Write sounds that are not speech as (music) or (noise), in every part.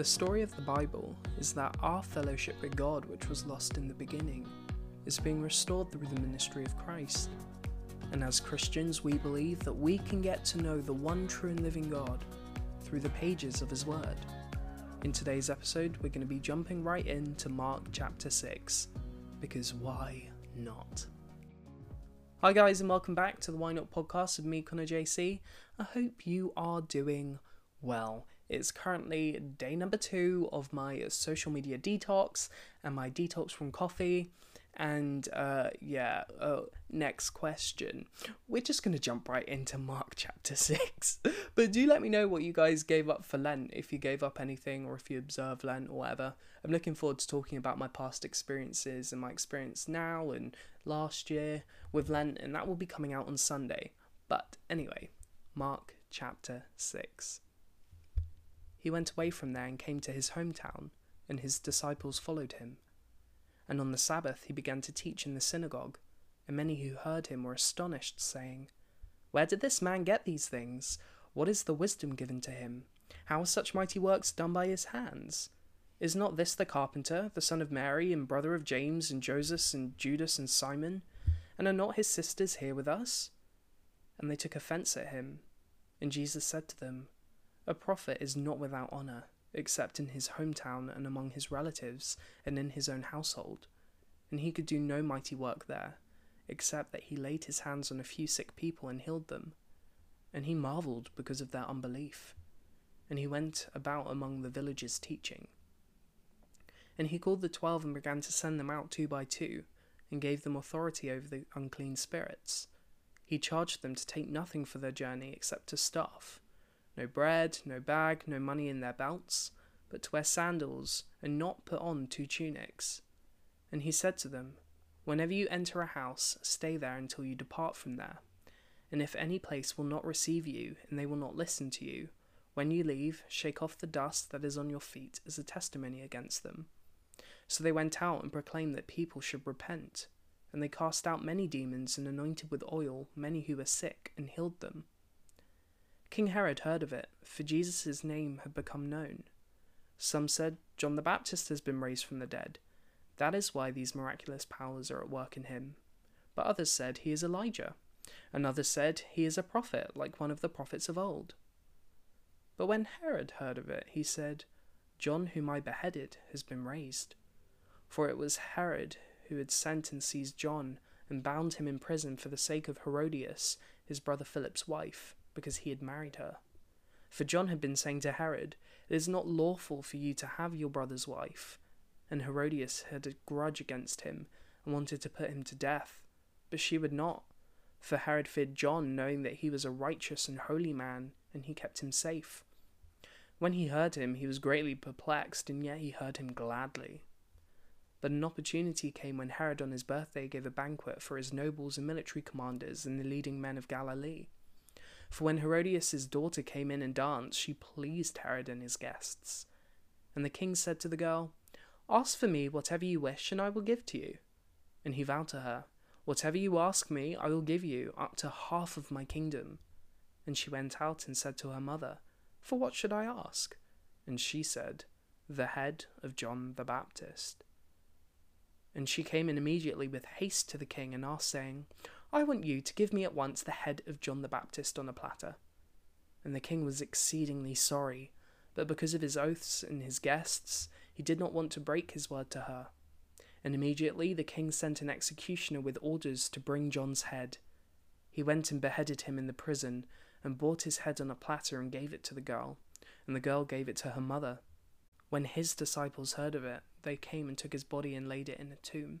The story of the Bible is that our fellowship with God, which was lost in the beginning, is being restored through the ministry of Christ. And as Christians, we believe that we can get to know the one true and living God through the pages of His Word. In today's episode, we're going to be jumping right into Mark chapter 6, because why not? Hi, guys, and welcome back to the Why Not podcast with me, Conner JC. I hope you are doing well. It's currently day number two of my social media detox and my detox from coffee. And uh, yeah, uh, next question. We're just going to jump right into Mark chapter (laughs) 6. but do let me know what you guys gave up for Lent, if you gave up anything or if you observe Lent or whatever. I'm looking forward to talking about my past experiences and my experience now and last year with Lent, and that will be coming out on Sunday. But anyway, Mark chapter 6. He went away from there and came to his hometown, and his disciples followed him. And on the Sabbath he began to teach in the synagogue, and many who heard him were astonished, saying, Where did this man get these things? What is the wisdom given to him? How are such mighty works done by his hands? Is not this the carpenter, the son of Mary, and brother of James, and Joseph, and Judas, and Simon? And are not his sisters here with us? And they took offence at him. And Jesus said to them, a prophet is not without honour, except in his hometown and among his relatives and in his own household. And he could do no mighty work there, except that he laid his hands on a few sick people and healed them. And he marvelled because of their unbelief. And he went about among the villages teaching. And he called the twelve and began to send them out two by two, and gave them authority over the unclean spirits. He charged them to take nothing for their journey except a staff no bread, no bag, no money in their belts, but to wear sandals, and not put on two tunics. And he said to them, Whenever you enter a house, stay there until you depart from there. And if any place will not receive you, and they will not listen to you, when you leave, shake off the dust that is on your feet as a testimony against them. So they went out and proclaimed that people should repent. And they cast out many demons and anointed with oil many who were sick and healed them. King Herod heard of it, for Jesus' name had become known. Some said, John the Baptist has been raised from the dead. That is why these miraculous powers are at work in him. But others said he is Elijah. Another said he is a prophet, like one of the prophets of old. But when Herod heard of it, he said, John, whom I beheaded, has been raised. For it was Herod who had sent and seized John, and bound him in prison for the sake of Herodias, his brother Philip's wife because he had married her. For John had been saying to Herod, It is not lawful for you to have your brother's wife. And Herodias had a grudge against him and wanted to put him to death. But she would not, for Herod feared John, knowing that he was a righteous and holy man, and he kept him safe. When he heard him, he was greatly perplexed, and yet he heard him gladly. But an opportunity came when Herod on his birthday gave a banquet for his nobles and military commanders and the leading men of Galilee. For when Herodias's daughter came in and danced, she pleased Herod and his guests. And the king said to the girl, Ask for me whatever you wish, and I will give to you. And he vowed to her, Whatever you ask me, I will give you, up to half of my kingdom. And she went out and said to her mother, For what should I ask? And she said, The head of John the Baptist. And she came in immediately with haste to the king and asked, saying, I want you to give me at once the head of John the Baptist on a platter. And the king was exceedingly sorry, but because of his oaths and his guests, he did not want to break his word to her. And immediately the king sent an executioner with orders to bring John's head. He went and beheaded him in the prison, and brought his head on a platter and gave it to the girl, and the girl gave it to her mother. When his disciples heard of it, they came and took his body and laid it in a tomb.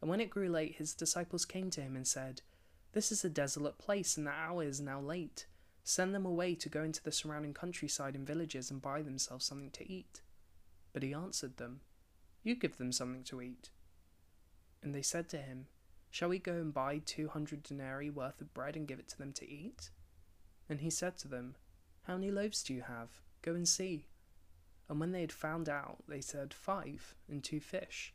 And when it grew late, his disciples came to him and said, This is a desolate place, and the hour is now late. Send them away to go into the surrounding countryside and villages and buy themselves something to eat. But he answered them, You give them something to eat. And they said to him, Shall we go and buy two hundred denarii worth of bread and give it to them to eat? And he said to them, How many loaves do you have? Go and see. And when they had found out, they said, Five, and two fish.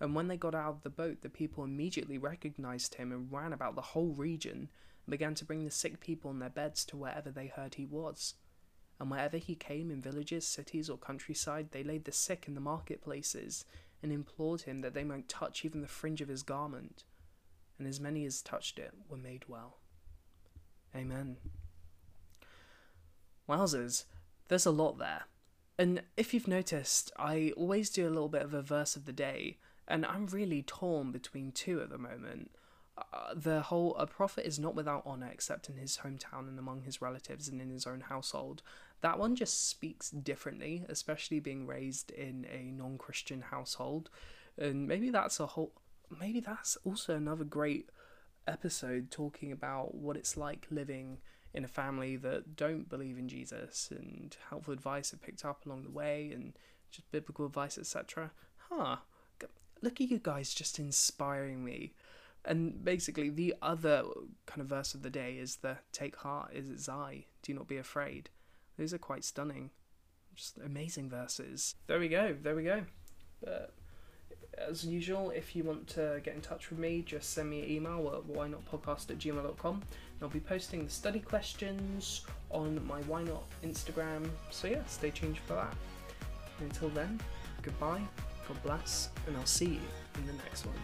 And when they got out of the boat, the people immediately recognized him and ran about the whole region and began to bring the sick people on their beds to wherever they heard he was. And wherever he came in villages, cities, or countryside, they laid the sick in the marketplaces and implored him that they might touch even the fringe of his garment. And as many as touched it were made well. Amen. Wowzers, there's a lot there. And if you've noticed, I always do a little bit of a verse of the day and I'm really torn between two at the moment. Uh, the whole a prophet is not without honor except in his hometown and among his relatives and in his own household. That one just speaks differently, especially being raised in a non-Christian household, and maybe that's a whole. Maybe that's also another great episode talking about what it's like living in a family that don't believe in Jesus and helpful advice are picked up along the way and just biblical advice, etc. Huh look at you guys just inspiring me. And basically, the other kind of verse of the day is the take heart is its eye, do not be afraid. Those are quite stunning. Just amazing verses. There we go, there we go. But as usual, if you want to get in touch with me, just send me an email at whyyynotpodcast at gmail.com. And I'll be posting the study questions on my Why Not Instagram. So yeah, stay tuned for that. Until then, goodbye God bless, and I'll see you in the next one.